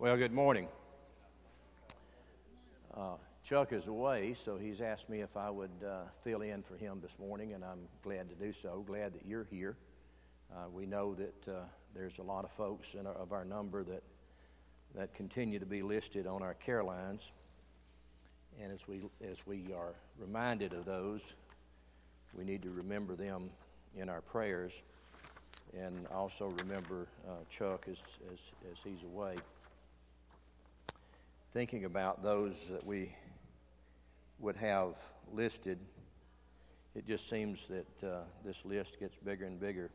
Well, good morning. Uh, Chuck is away, so he's asked me if I would uh, fill in for him this morning, and I'm glad to do so. Glad that you're here. Uh, we know that uh, there's a lot of folks our, of our number that that continue to be listed on our care lines, and as we as we are reminded of those, we need to remember them in our prayers, and also remember uh, Chuck as, as as he's away thinking about those that we would have listed, it just seems that uh, this list gets bigger and bigger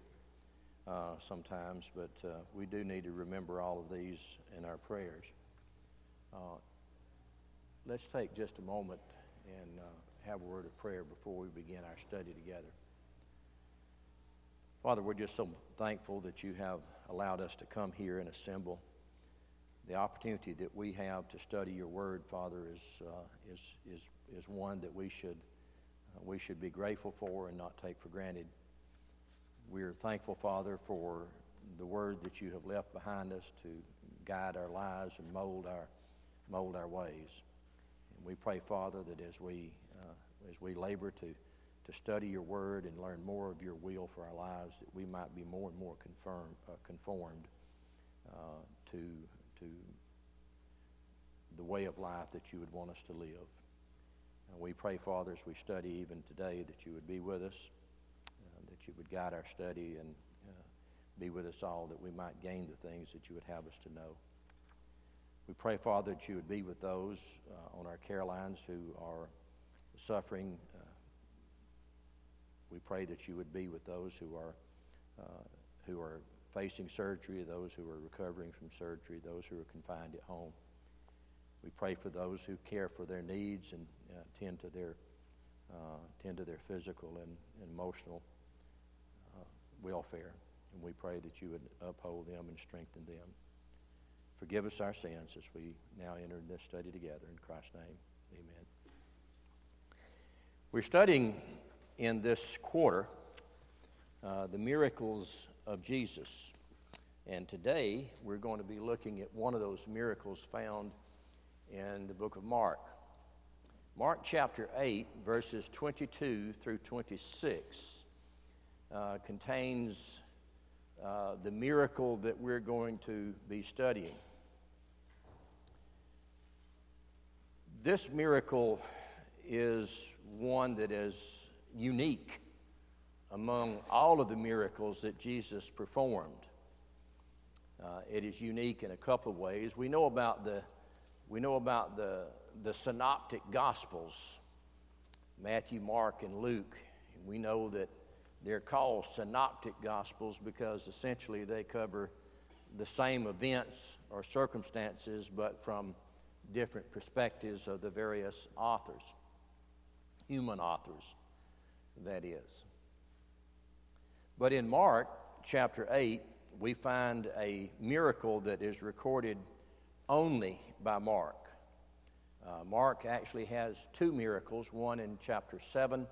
uh, sometimes, but uh, we do need to remember all of these in our prayers. Uh, let's take just a moment and uh, have a word of prayer before we begin our study together. Father, we're just so thankful that you have allowed us to come here and assemble the opportunity that we have to study your word, Father, is, uh, is, is, is one that we should, uh, we should be grateful for and not take for granted. We're thankful, Father, for the word that you have left behind us to guide our lives and mold our, mold our ways. And we pray, Father, that as we, uh, as we labor to, to study your word and learn more of your will for our lives, that we might be more and more confirm, uh, conformed uh, to to the way of life that you would want us to live. And we pray, Father, as we study even today, that you would be with us, uh, that you would guide our study and uh, be with us all, that we might gain the things that you would have us to know. We pray, Father, that you would be with those uh, on our care lines who are suffering. Uh, we pray that you would be with those who are, uh, who are facing surgery, those who are recovering from surgery, those who are confined at home. We pray for those who care for their needs and uh, tend to their uh, tend to their physical and, and emotional uh, welfare. And we pray that you would uphold them and strengthen them. Forgive us our sins as we now enter this study together. In Christ's name, amen. We're studying in this quarter uh, the miracles of Jesus. And today we're going to be looking at one of those miracles found in the book of Mark. Mark chapter 8, verses 22 through 26, uh, contains uh, the miracle that we're going to be studying. This miracle is one that is unique among all of the miracles that Jesus performed. Uh, it is unique in a couple of ways. We know about the, we know about the, the synoptic gospels, Matthew, Mark, and Luke. We know that they're called synoptic gospels because essentially they cover the same events or circumstances, but from different perspectives of the various authors, human authors, that is. But in Mark chapter 8, we find a miracle that is recorded only by Mark. Uh, Mark actually has two miracles one in chapter 7,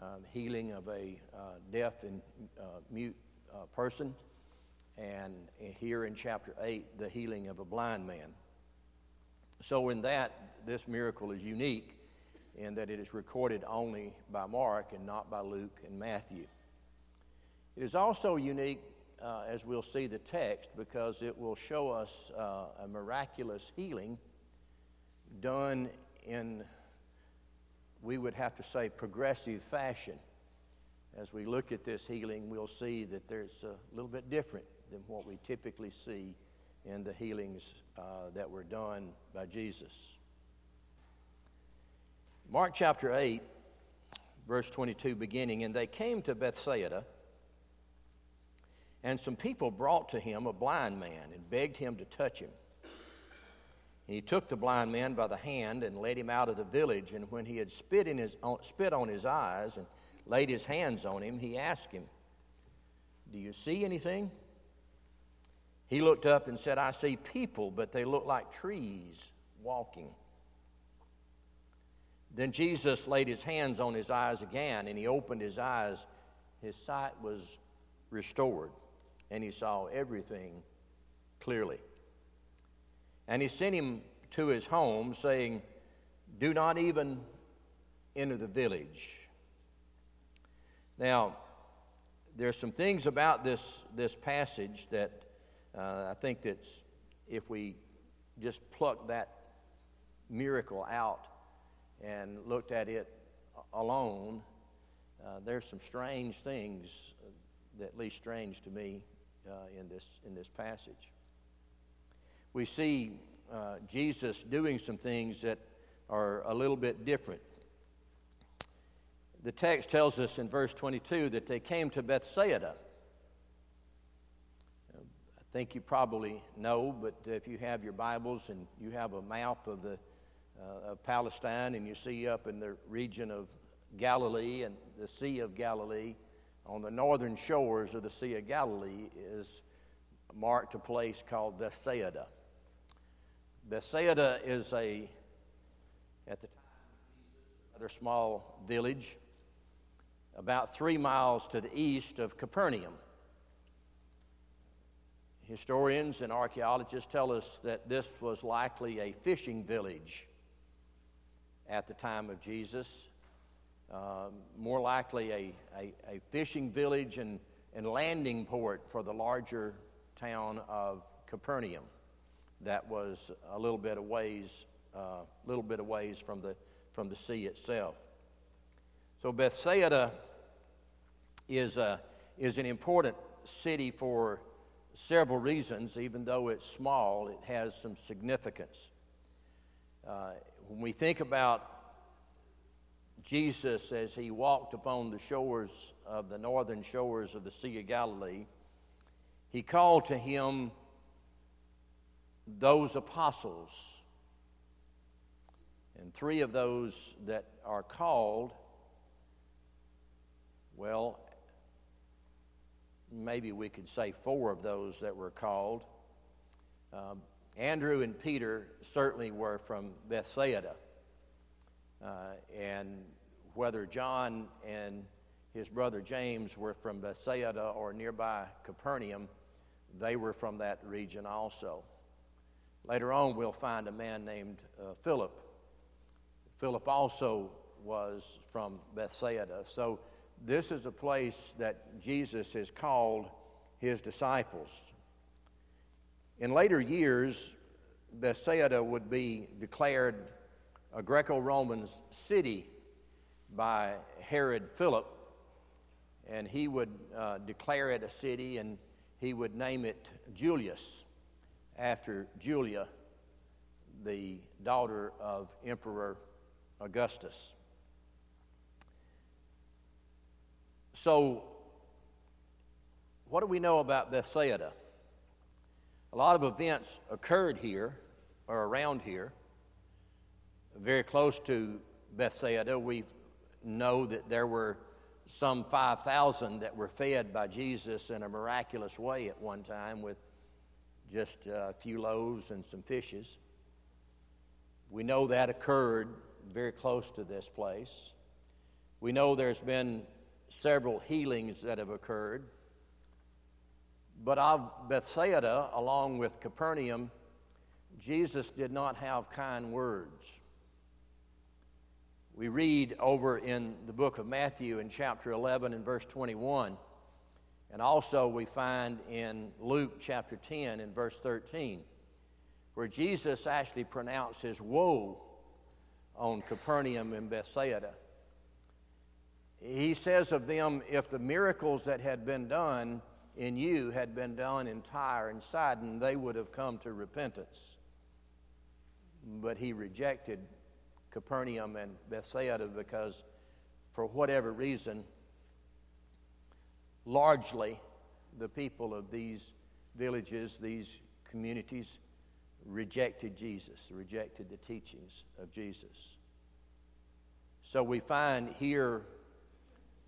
uh, healing of a uh, deaf and uh, mute uh, person, and here in chapter 8, the healing of a blind man. So, in that, this miracle is unique in that it is recorded only by Mark and not by Luke and Matthew. It is also unique, uh, as we'll see the text, because it will show us uh, a miraculous healing done in, we would have to say, progressive fashion. As we look at this healing, we'll see that there's a little bit different than what we typically see in the healings uh, that were done by Jesus. Mark chapter 8, verse 22, beginning, and they came to Bethsaida and some people brought to him a blind man and begged him to touch him. And he took the blind man by the hand and led him out of the village. And when he had spit, in his, spit on his eyes and laid his hands on him, he asked him, Do you see anything? He looked up and said, I see people, but they look like trees walking. Then Jesus laid his hands on his eyes again, and he opened his eyes. His sight was restored and he saw everything clearly. And he sent him to his home, saying, Do not even enter the village. Now, there's some things about this, this passage that uh, I think that if we just pluck that miracle out and looked at it alone, uh, there's some strange things, that at least strange to me, in, this, in this passage. We see uh, Jesus doing some things that are a little bit different. The text tells us in verse 22 that they came to Bethsaida. I think you probably know, but if you have your Bibles and you have a map of, the, uh, of Palestine and you see up in the region of Galilee and the Sea of Galilee, on the northern shores of the Sea of Galilee is marked a place called Bethsaida. Bethsaida is a, at the time, rather small village about three miles to the east of Capernaum. Historians and archaeologists tell us that this was likely a fishing village at the time of Jesus uh, more likely a, a, a, fishing village and, and landing port for the larger town of Capernaum that was a little bit of ways, a uh, little bit of ways from the, from the sea itself. So Bethsaida is, a, is an important city for several reasons. Even though it's small, it has some significance. Uh, when we think about Jesus, as he walked upon the shores of the northern shores of the Sea of Galilee, he called to him those apostles. And three of those that are called, well, maybe we could say four of those that were called. Um, Andrew and Peter certainly were from Bethsaida. Uh, and whether John and his brother James were from Bethsaida or nearby Capernaum, they were from that region also. Later on, we'll find a man named uh, Philip. Philip also was from Bethsaida. So, this is a place that Jesus has called his disciples. In later years, Bethsaida would be declared a Greco Roman city by Herod Philip, and he would uh, declare it a city and he would name it Julias after Julia, the daughter of Emperor Augustus. So, what do we know about Bethsaida? A lot of events occurred here or around here very close to Bethsaida, we know that there were some 5,000 that were fed by Jesus in a miraculous way at one time with just a few loaves and some fishes. We know that occurred very close to this place. We know there's been several healings that have occurred. But of Bethsaida, along with Capernaum, Jesus did not have kind words. We read over in the book of Matthew in chapter 11 and verse 21. And also we find in Luke chapter 10 and verse 13, where Jesus actually pronounces woe on Capernaum and Bethsaida. He says of them, if the miracles that had been done in you had been done in Tyre and Sidon, they would have come to repentance. But he rejected Capernaum and Bethsaida because, for whatever reason, largely the people of these villages, these communities, rejected Jesus, rejected the teachings of Jesus. So we find here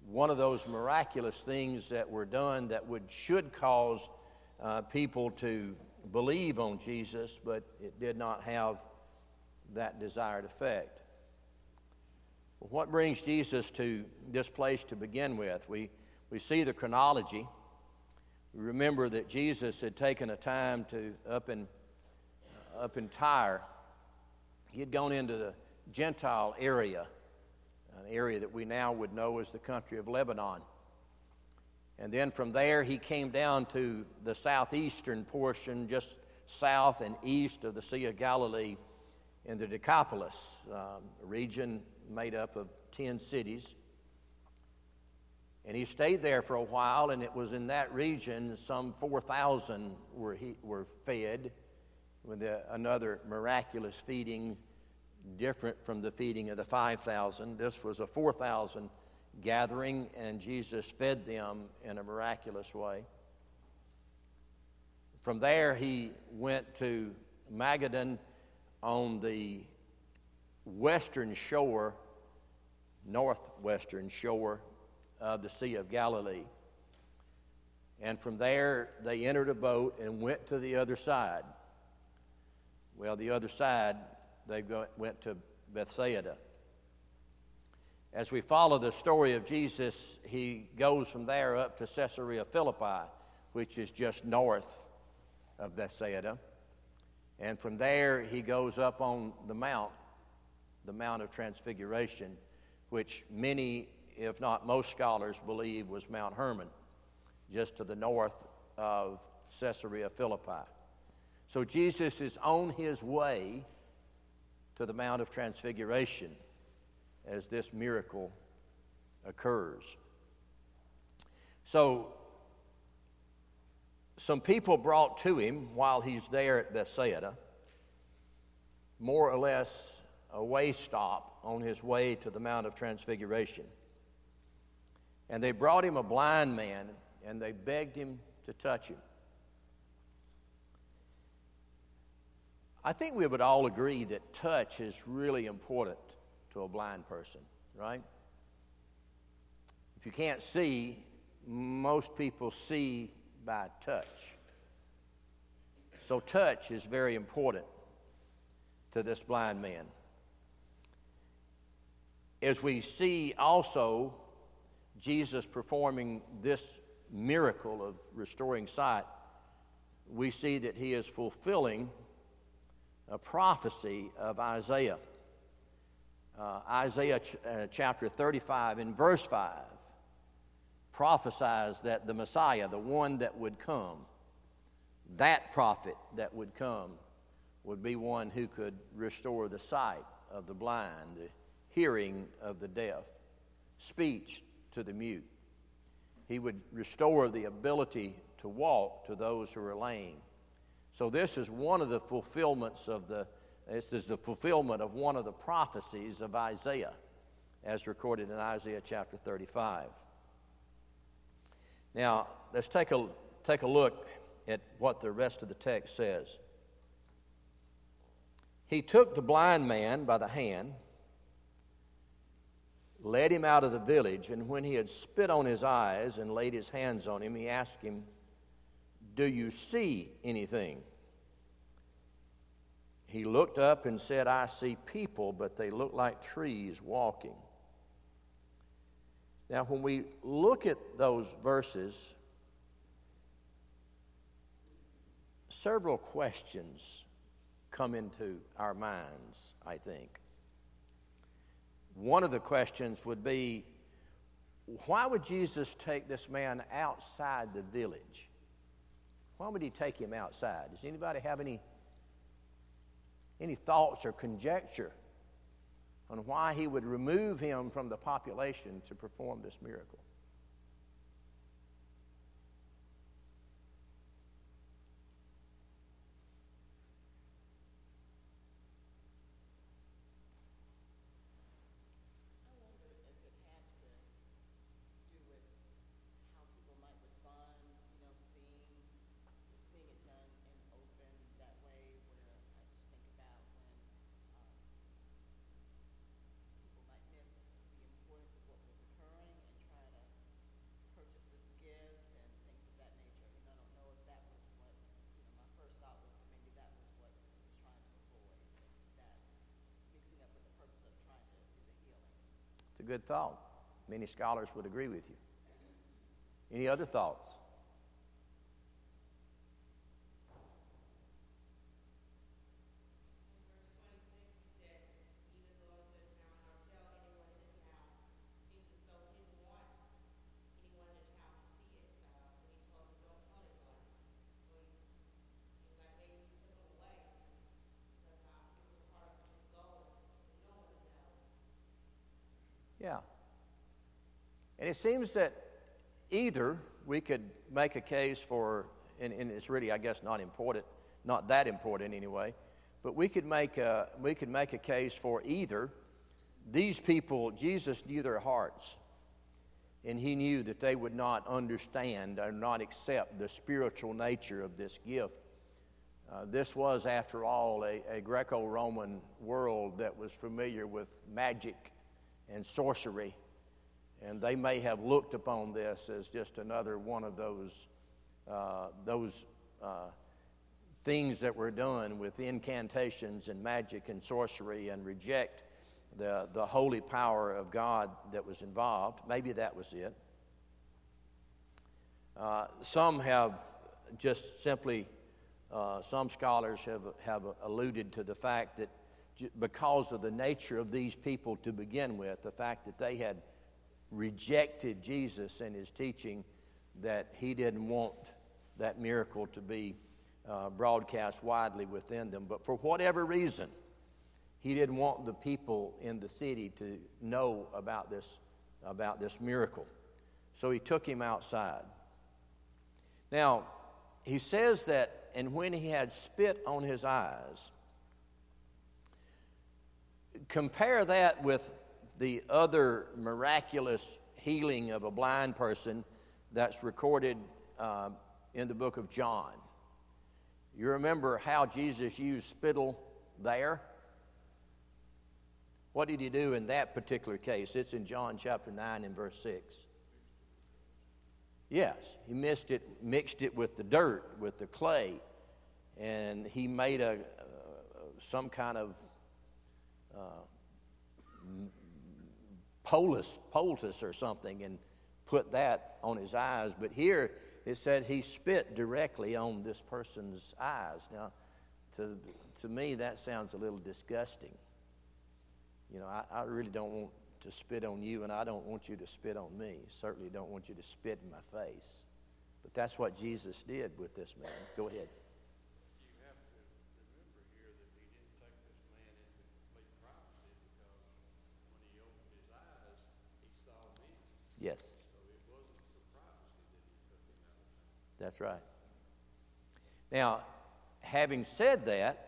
one of those miraculous things that were done that would should cause uh, people to believe on Jesus, but it did not have that desired effect. What brings Jesus to this place to begin with? We, we see the chronology. We remember that Jesus had taken a time to, up in up in Tyre. He had gone into the Gentile area, an area that we now would know as the country of Lebanon. And then from there, he came down to the southeastern portion, just south and east of the Sea of Galilee in the Decapolis, um, region made up of 10 cities. And he stayed there for a while, and it was in that region some 4,000 were, were fed with another miraculous feeding different from the feeding of the 5,000. This was a 4,000 gathering, and Jesus fed them in a miraculous way. From there, he went to Magadan on the western shore, northwestern shore of the Sea of Galilee. And from there, they entered a boat and went to the other side. Well, the other side, they went to Bethsaida. As we follow the story of Jesus, he goes from there up to Caesarea Philippi, which is just north of Bethsaida. And from there, he goes up on the mount, the Mount of Transfiguration, which many, if not most scholars, believe was Mount Hermon, just to the north of Caesarea Philippi. So Jesus is on his way to the Mount of Transfiguration as this miracle occurs. So, some people brought to him while he's there at Bethsaida, more or less a way stop on his way to the Mount of Transfiguration. And they brought him a blind man and they begged him to touch him. I think we would all agree that touch is really important to a blind person, right? If you can't see, most people see by touch. So, touch is very important to this blind man. As we see also Jesus performing this miracle of restoring sight, we see that he is fulfilling a prophecy of Isaiah. Uh, Isaiah ch- uh, chapter 35 in verse 5 prophesies that the Messiah, the one that would come, that prophet that would come, would be one who could restore the sight of the blind, the hearing of the deaf, speech to the mute. He would restore the ability to walk to those who are lame. So, this is one of the fulfillments of the this is the fulfillment of one of the prophecies of Isaiah, as recorded in Isaiah chapter 35. Now, let's take a, take a look at what the rest of the text says. He took the blind man by the hand, led him out of the village, and when he had spit on his eyes and laid his hands on him, he asked him, Do you see anything? He looked up and said, I see people, but they look like trees walking. Now, when we look at those verses, several questions come into our minds, I think. One of the questions would be why would Jesus take this man outside the village? Why would he take him outside? Does anybody have any any thoughts or conjecture on why he would remove him from the population to perform this miracle. Good thought. Many scholars would agree with you. Any other thoughts? Yeah. And it seems that either we could make a case for, and, and, it's really, I guess, not important, not that important anyway, but we could make a, we could make a case for either these people, Jesus knew their hearts, and he knew that they would not understand or not accept the spiritual nature of this gift. Uh, this was, after all, a, a Greco Roman world that was familiar with magic and sorcery. And they may have looked upon this as just another one of those, uh, those uh, things that were done with incantations and magic and sorcery and reject the, the holy power of God that was involved. Maybe that was it. Uh, some have just simply, uh, some scholars have, have alluded to the fact that because of the nature of these people to begin with, the fact that they had rejected Jesus and his teaching, that he didn't want that miracle to be uh, broadcast widely within them. But for whatever reason, he didn't want the people in the city to know about this, about this miracle. So he took him outside. Now, he says that, and when he had spit on his eyes, compare that with the other miraculous healing of a blind person that's recorded uh, in the book of John. You remember how Jesus used spittle there? What did he do in that particular case? It's in John chapter 9 and verse 6. Yes, he mixed it, mixed it with the dirt, with the clay, and he made a, uh, some kind of uh, poultice, poultice or something and put that on his eyes. But here it said he spit directly on this person's eyes. Now, to, to me, that sounds a little disgusting. You know, I, I really don't want to spit on you, and I don't want you to spit on me. Certainly don't want you to spit in my face. But that's what Jesus did with this man. Go ahead. Yes. That's right. Now, having said that,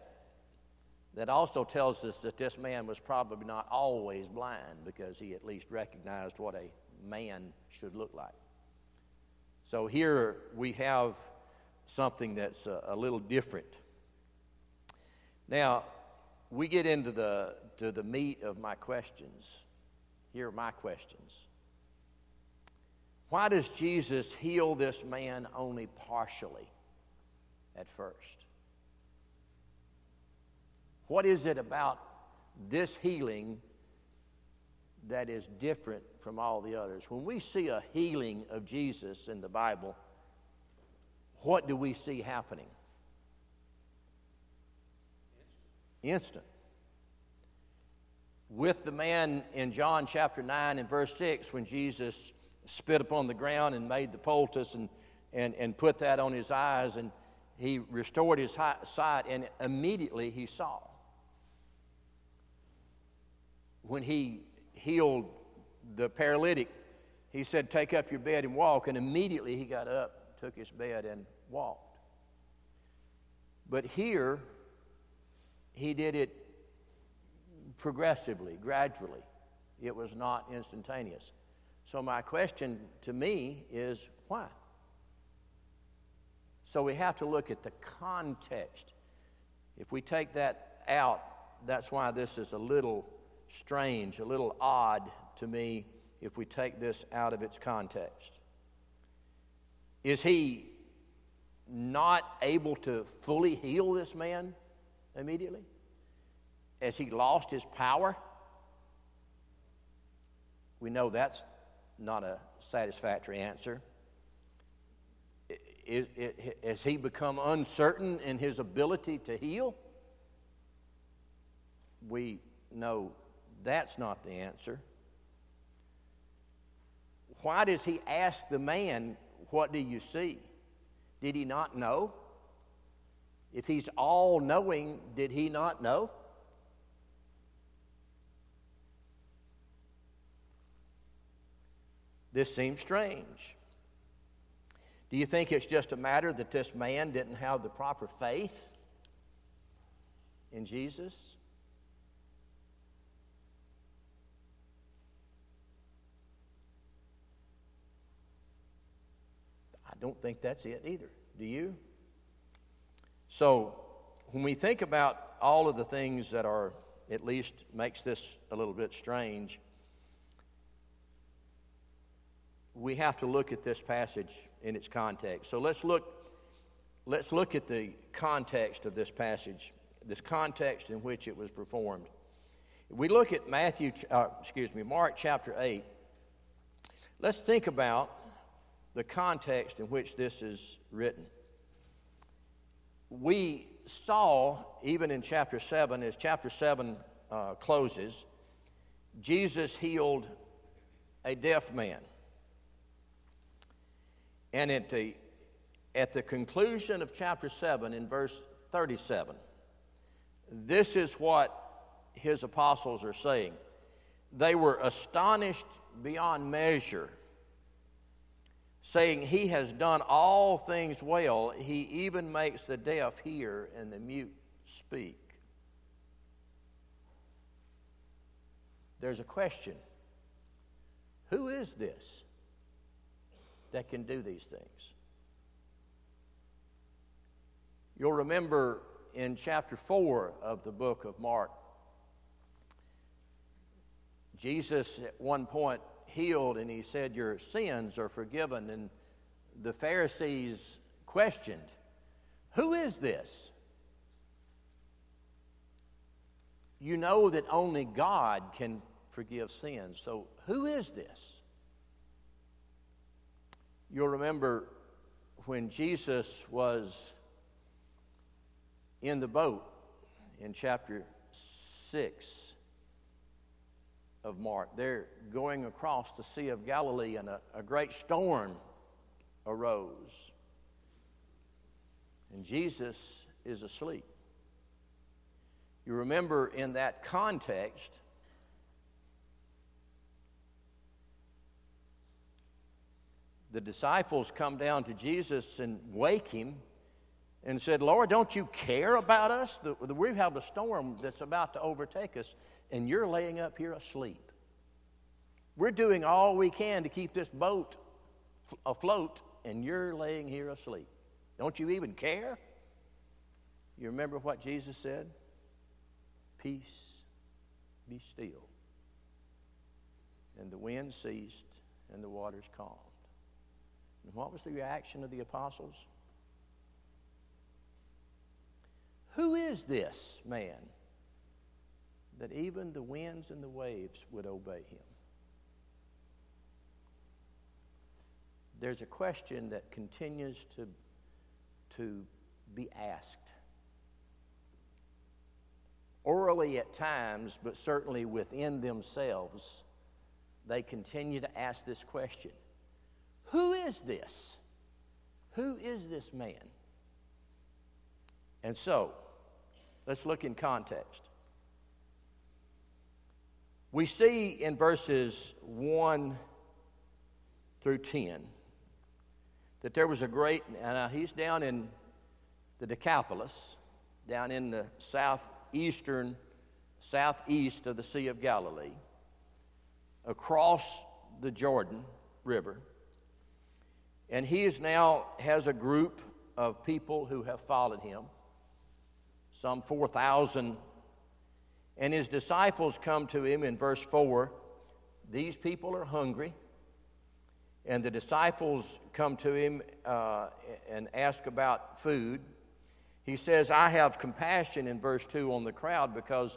that also tells us that this man was probably not always blind because he at least recognized what a man should look like. So here we have something that's a, a little different. Now, we get into the, to the meat of my questions. Here are my questions. Why does Jesus heal this man only partially at first? What is it about this healing that is different from all the others? When we see a healing of Jesus in the Bible, what do we see happening? Instant. With the man in John chapter 9 and verse 6, when Jesus spit upon the ground and made the poultice and, and, and put that on his eyes, and he restored his sight, and immediately he saw. when he healed the paralytic, he said, Take up your bed and walk. And immediately he got up, took his bed, and walked. But here, he did it progressively, gradually. It was not instantaneous. So, my question to me is why? So, we have to look at the context. If we take that out, that's why this is a little strange, a little odd to me if we take this out of its context. Is he not able to fully heal this man immediately? Has he lost his power? We know that's not a satisfactory answer. Is, is, has he become uncertain in his ability to heal? We know that's not the answer. Why does he ask the man, What do you see? Did he not know? If he's all knowing, did he not know? This seems strange. Do you think it's just a matter that this man didn't have the proper faith in Jesus? I don't think that's it either. Do you? So, when we think about all of the things that are, at least makes this a little bit strange, we have to look at this passage in its context. So let's look, let's look at the context of this passage, this context in which it was performed. We look at Matthew, uh, excuse me, Mark chapter 8. Let's think about the context in which this is written. We saw, even in chapter 7, as chapter 7 uh, closes, Jesus healed a deaf man. And at the, at the conclusion of chapter 7, in verse 37, this is what his apostles are saying. They were astonished beyond measure, saying, He has done all things well. He even makes the deaf hear and the mute speak. There's a question Who is this? That can do these things. You'll remember in chapter 4 of the book of Mark, Jesus at one point healed and he said, Your sins are forgiven. And the Pharisees questioned, Who is this? You know that only God can forgive sins. So, who is this? You'll remember when Jesus was in the boat in chapter 6 of Mark. They're going across the Sea of Galilee, and a, a great storm arose. And Jesus is asleep. You remember in that context, the disciples come down to Jesus and wake him and said, Lord, don't you care about us? We have a storm that's about to overtake us, and you're laying up here asleep. We're doing all we can to keep this boat afloat, and you're laying here asleep. Don't you even care? You remember what Jesus said? Peace, be still. And the wind ceased, and the waters calmed. And what was the reaction of the apostles? Who is this man that even the winds and the waves would obey him? There's a question that continues to, to be asked. Orally at times, but certainly within themselves, they continue to ask this question who is this? Who is this man? And so, let's look in context. We see in verses 1 through 10 that there was a great, and uh, he's down in the Decapolis, down in the southeastern, southeast of the Sea of Galilee, across the Jordan River. And he is now has a group of people who have followed him, some 4,000. And his disciples come to him in verse 4. These people are hungry. And the disciples come to him uh, and ask about food. He says, I have compassion in verse 2 on the crowd because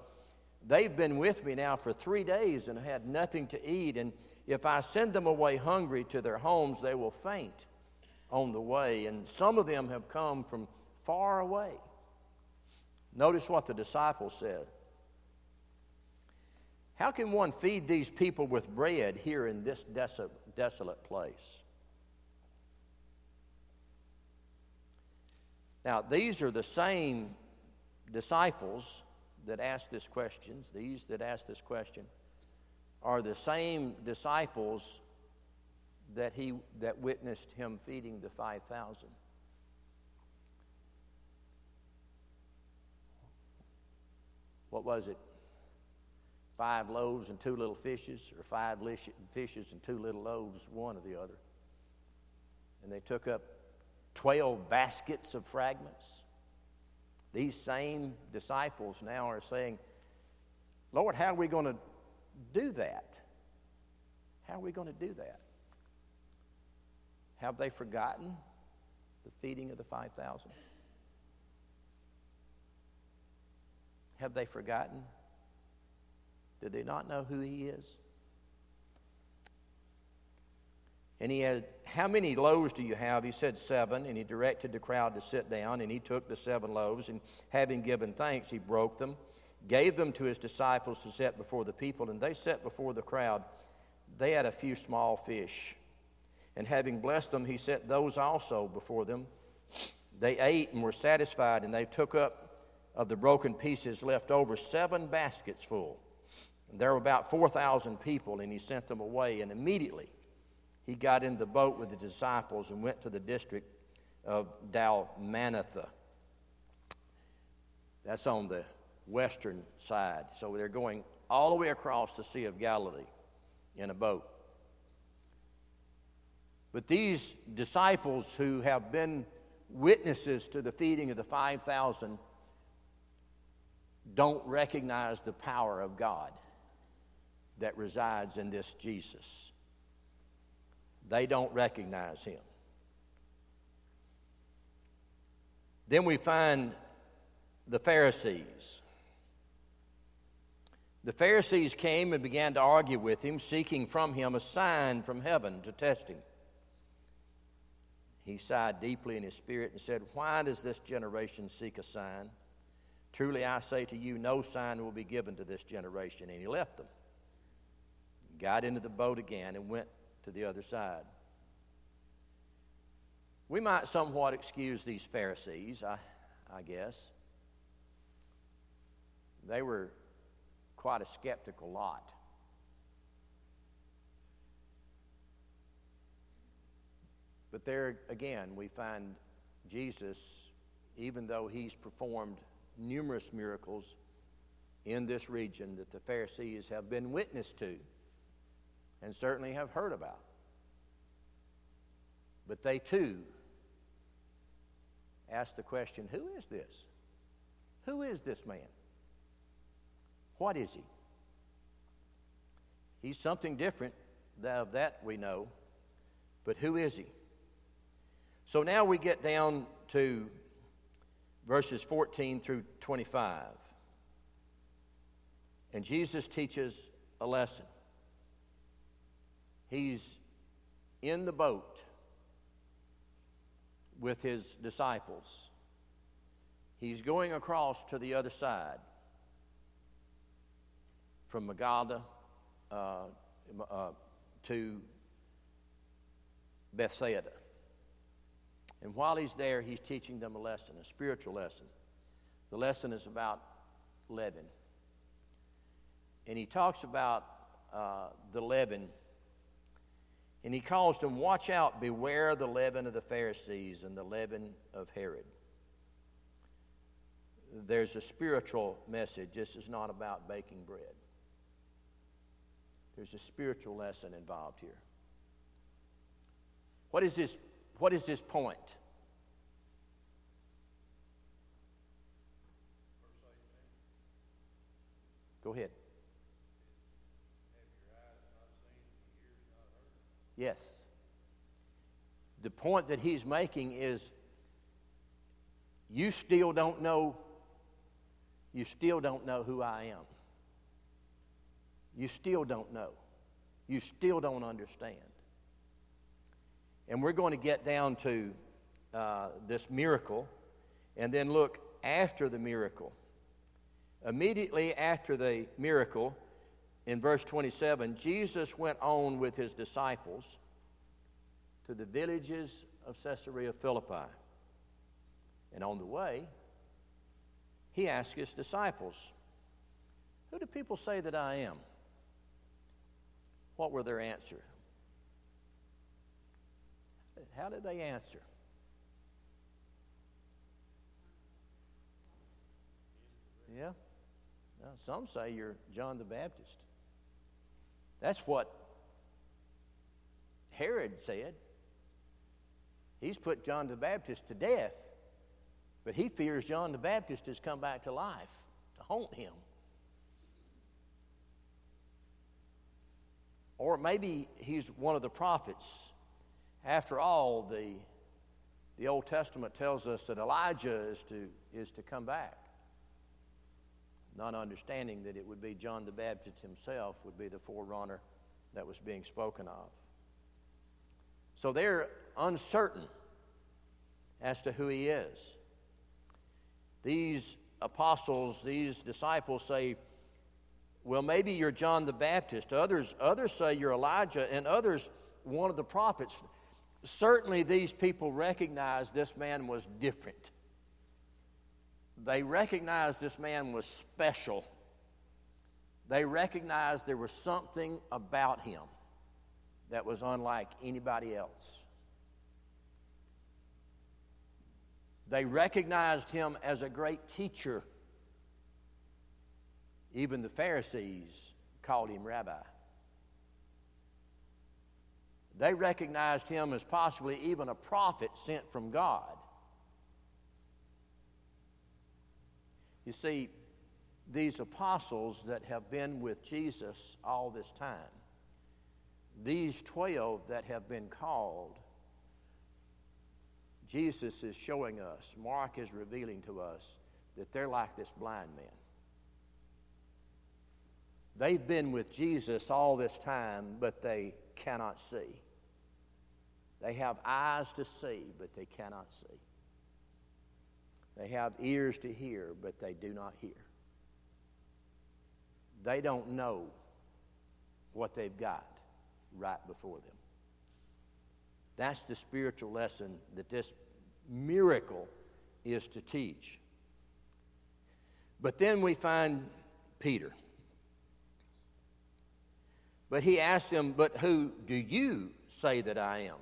they've been with me now for three days and had nothing to eat. And if I send them away hungry to their homes, they will faint on the way. And some of them have come from far away. Notice what the disciples said. How can one feed these people with bread here in this desolate place? Now, these are the same disciples that asked this question. These that asked this question are the same disciples that, he, that witnessed him feeding the 5,000. What was it? Five loaves and two little fishes, or five fishes and two little loaves, one or the other. And they took up 12 baskets of fragments. These same disciples now are saying, Lord, how are we going to do that? How are we going to do that? Have they forgotten the feeding of the 5,000? Have they forgotten? Do they not know who He is? And he had, How many loaves do you have? He said, Seven. And he directed the crowd to sit down. And he took the seven loaves, and having given thanks, he broke them, gave them to his disciples to set before the people. And they set before the crowd. They had a few small fish. And having blessed them, he set those also before them. They ate and were satisfied, and they took up of the broken pieces left over seven baskets full. And there were about 4,000 people, and he sent them away. And immediately he got in the boat with the disciples and went to the district of Dalmanutha. That's on the western side. So they're going all the way across the Sea of Galilee in a boat. But these disciples who have been witnesses to the feeding of the 5,000 don't recognize the power of God that resides in this Jesus. They don't recognize him. Then we find the Pharisees. The Pharisees came and began to argue with him, seeking from him a sign from heaven to test him. He sighed deeply in his spirit and said, Why does this generation seek a sign? Truly I say to you, no sign will be given to this generation. And he left them, got into the boat again, and went to the other side. We might somewhat excuse these Pharisees, I, I guess. They were quite a skeptical lot. But there again, we find Jesus, even though he's performed numerous miracles in this region that the Pharisees have been witness to and certainly have heard about. But they too ask the question who is this? Who is this man? What is he? He's something different. Of that we know. But who is he? So now we get down to verses 14 through 25. And Jesus teaches a lesson. He's in the boat with his disciples. He's going across to the other side from Magada uh, uh, to Bethsaida. And while he's there, he's teaching them a lesson, a spiritual lesson. The lesson is about leaven. And he talks about uh, the leaven. And he calls them, Watch out, beware the leaven of the Pharisees and the leaven of Herod. There's a spiritual message. This is not about baking bread, there's a spiritual lesson involved here. What is this what is his point? Go ahead. Yes. The point that he's making is you still don't know you still don't know who I am. You still don't know. You still don't understand. And we're going to get down to uh, this miracle and then look after the miracle. Immediately after the miracle, in verse 27, Jesus went on with his disciples to the villages of Caesarea Philippi. And on the way, he asked his disciples, Who do people say that I am? What were their answer? How did they answer? Yeah. Now, some say you're John the Baptist. That's what Herod said. He's put John the Baptist to death, but he fears John the Baptist has come back to life to haunt him. Or maybe he's one of the prophets. After all, the, the Old Testament tells us that Elijah is to, is to come back. Not understanding that it would be John the Baptist himself would be the forerunner that was being spoken of. So they're uncertain as to who he is. These apostles, these disciples say, well, maybe you're John the Baptist. Others, others say you're Elijah, and others, one of the prophets. Certainly, these people recognized this man was different. They recognized this man was special. They recognized there was something about him that was unlike anybody else. They recognized him as a great teacher. Even the Pharisees called him rabbi. They recognized him as possibly even a prophet sent from God. You see, these apostles that have been with Jesus all this time, these 12 that have been called, Jesus is showing us, Mark is revealing to us that they're like this blind man. They've been with Jesus all this time, but they cannot see. They have eyes to see, but they cannot see. They have ears to hear, but they do not hear. They don't know what they've got right before them. That's the spiritual lesson that this miracle is to teach. But then we find Peter. But he asked him, But who do you say that I am?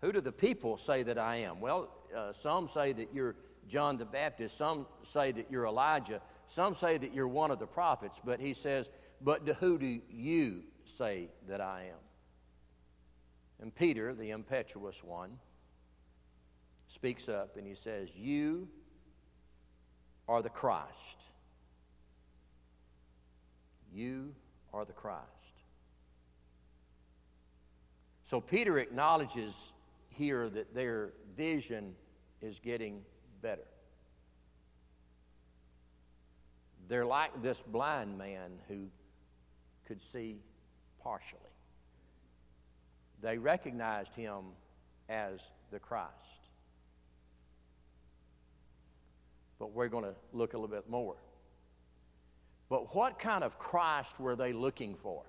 Who do the people say that I am? Well, uh, some say that you're John the Baptist, some say that you're Elijah, some say that you're one of the prophets, but he says, But to who do you say that I am? And Peter, the impetuous one, speaks up and he says, You are the Christ. You are the Christ. So Peter acknowledges here that their vision is getting better. They're like this blind man who could see partially. They recognized him as the Christ. But we're going to look a little bit more. But what kind of Christ were they looking for?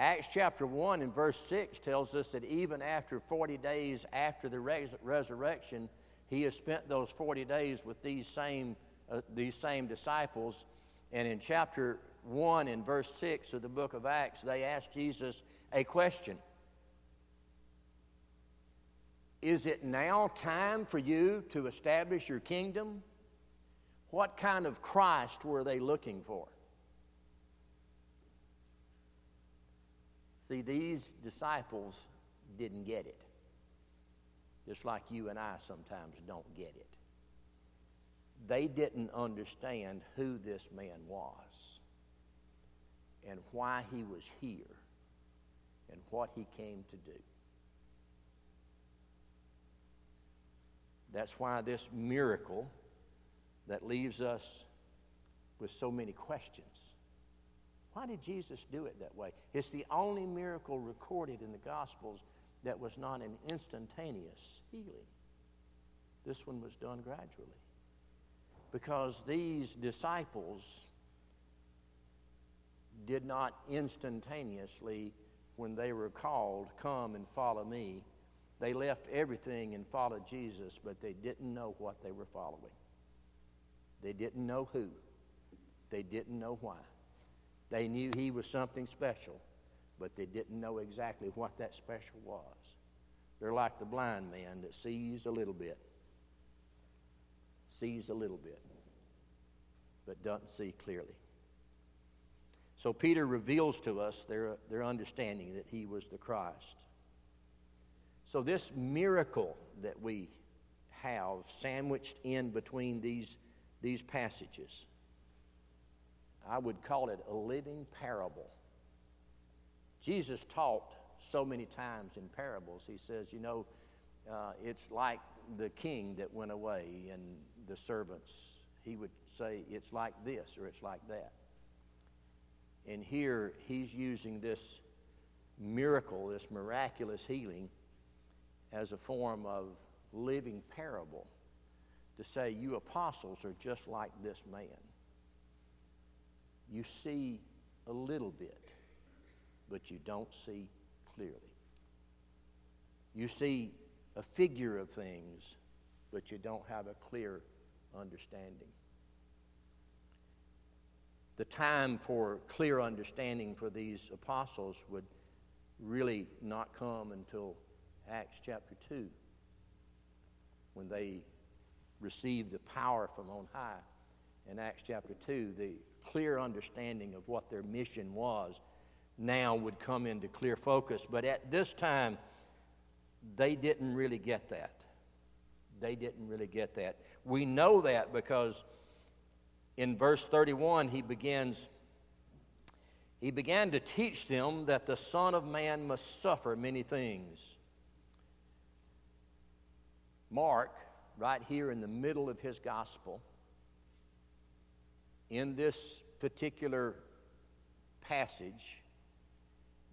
Acts chapter 1 and verse 6 tells us that even after 40 days after the res- resurrection, he has spent those 40 days with these same, uh, these same disciples. And in chapter 1 and verse 6 of the book of Acts, they asked Jesus a question Is it now time for you to establish your kingdom? What kind of Christ were they looking for? See, these disciples didn't get it, just like you and I sometimes don't get it. They didn't understand who this man was and why he was here and what he came to do. That's why this miracle that leaves us with so many questions why did Jesus do it that way? It's the only miracle recorded in the Gospels that was not an instantaneous healing. This one was done gradually. Because these disciples did not instantaneously, when they were called, come and follow me. They left everything and followed Jesus, but they didn't know what they were following. They didn't know who. They didn't know why. They knew he was something special, but they didn't know exactly what that special was. They're like the blind man that sees a little bit, sees a little bit, but doesn't see clearly. So Peter reveals to us their, their understanding that he was the Christ. So, this miracle that we have sandwiched in between these, these passages, I would call it a living parable. Jesus taught so many times in parables. He says, you know, uh, it's like the king that went away and the servants. He would say, it's like this or it's like that. And here he's using this miracle, this miraculous healing, as a form of living parable to say, You apostles are just like this man. You see a little bit, but you don't see clearly. You see a figure of things, but you don't have a clear understanding. The time for clear understanding for these apostles would really not come until Acts chapter 2, when they received the power from on high. In Acts chapter 2, the clear understanding of what their mission was now would come into clear focus. But at this time, they didn't really get that. They didn't really get that. We know that because in verse 31, he begins. He began to teach them that the Son of Man must suffer many things Mark, right here in the middle of his gospel, in this particular passage,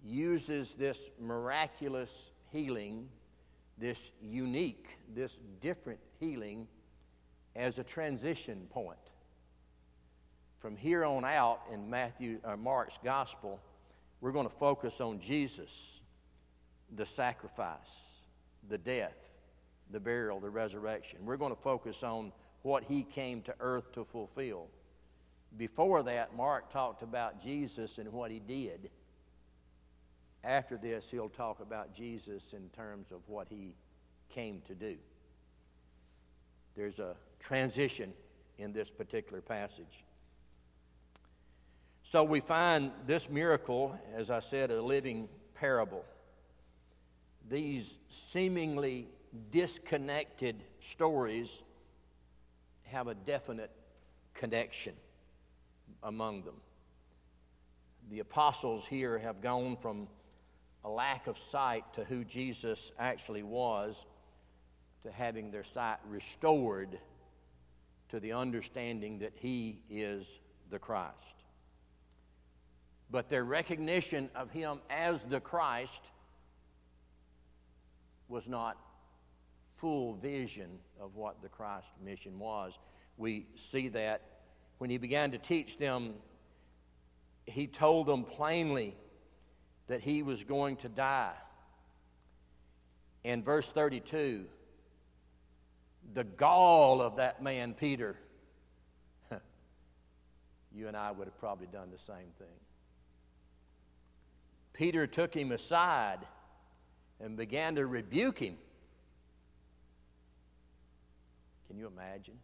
uses this miraculous healing, this unique, this different healing, as a transition point. From here on out in Matthew or uh, Mark's gospel, we're going to focus on Jesus, the sacrifice, the death, the burial, the resurrection. We're going to focus on what he came to earth to fulfill. Before that, Mark talked about Jesus and what he did. After this, he'll talk about Jesus in terms of what he came to do. There's a transition in this particular passage. So we find this miracle, as I said, a living parable. These seemingly disconnected stories have a definite connection among them. The apostles here have gone from a lack of sight to who Jesus actually was to having their sight restored to the understanding that he is the Christ. But their recognition of him as the Christ was not full vision of what the Christ mission was. We see that when he began to teach them, he told them plainly that he was going to die. In verse 32, the gall of that man, Peter, you and I would have probably done the same thing. Peter took him aside and began to rebuke him. Can you imagine?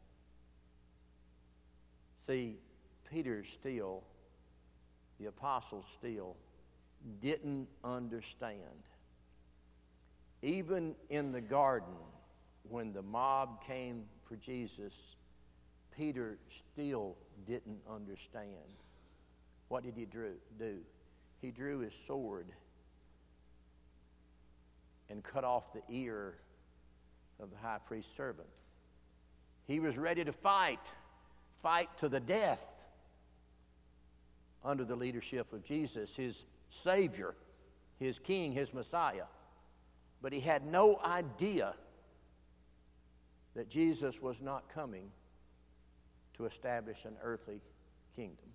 See, Peter still, the apostle still, didn't understand. Even in the garden, when the mob came for Jesus, Peter still didn't understand. What did he do? He drew his sword and cut off the ear of the high priest's servant. He was ready to fight, fight to the death under the leadership of Jesus, his Savior, his King, his Messiah. But he had no idea that Jesus was not coming to establish an earthly kingdom.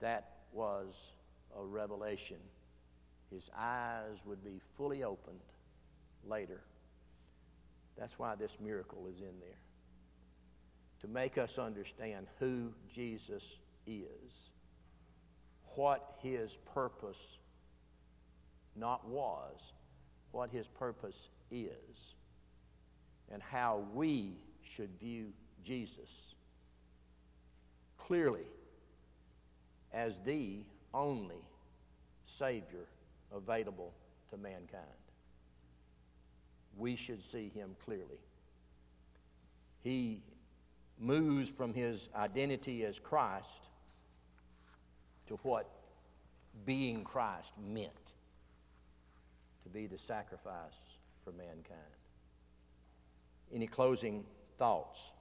That was a revelation. His eyes would be fully opened later that's why this miracle is in there. To make us understand who Jesus is what his purpose not was, what his purpose is, and how we should view Jesus clearly as the only Savior available to mankind. We should see him clearly. He moves from his identity as Christ to what being Christ meant to be the sacrifice for mankind. Any closing thoughts?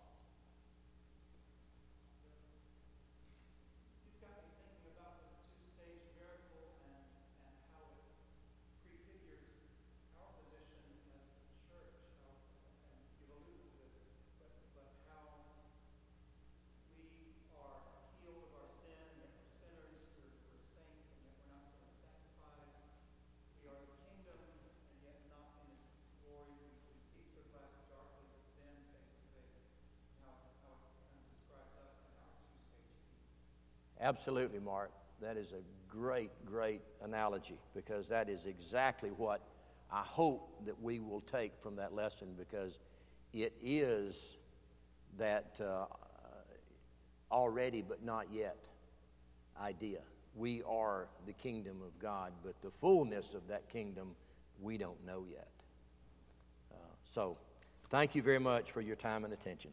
Absolutely, Mark. That is a great, great analogy because that is exactly what I hope that we will take from that lesson because it is that uh, already but not yet idea. We are the kingdom of God, but the fullness of that kingdom we don't know yet. Uh, so, thank you very much for your time and attention.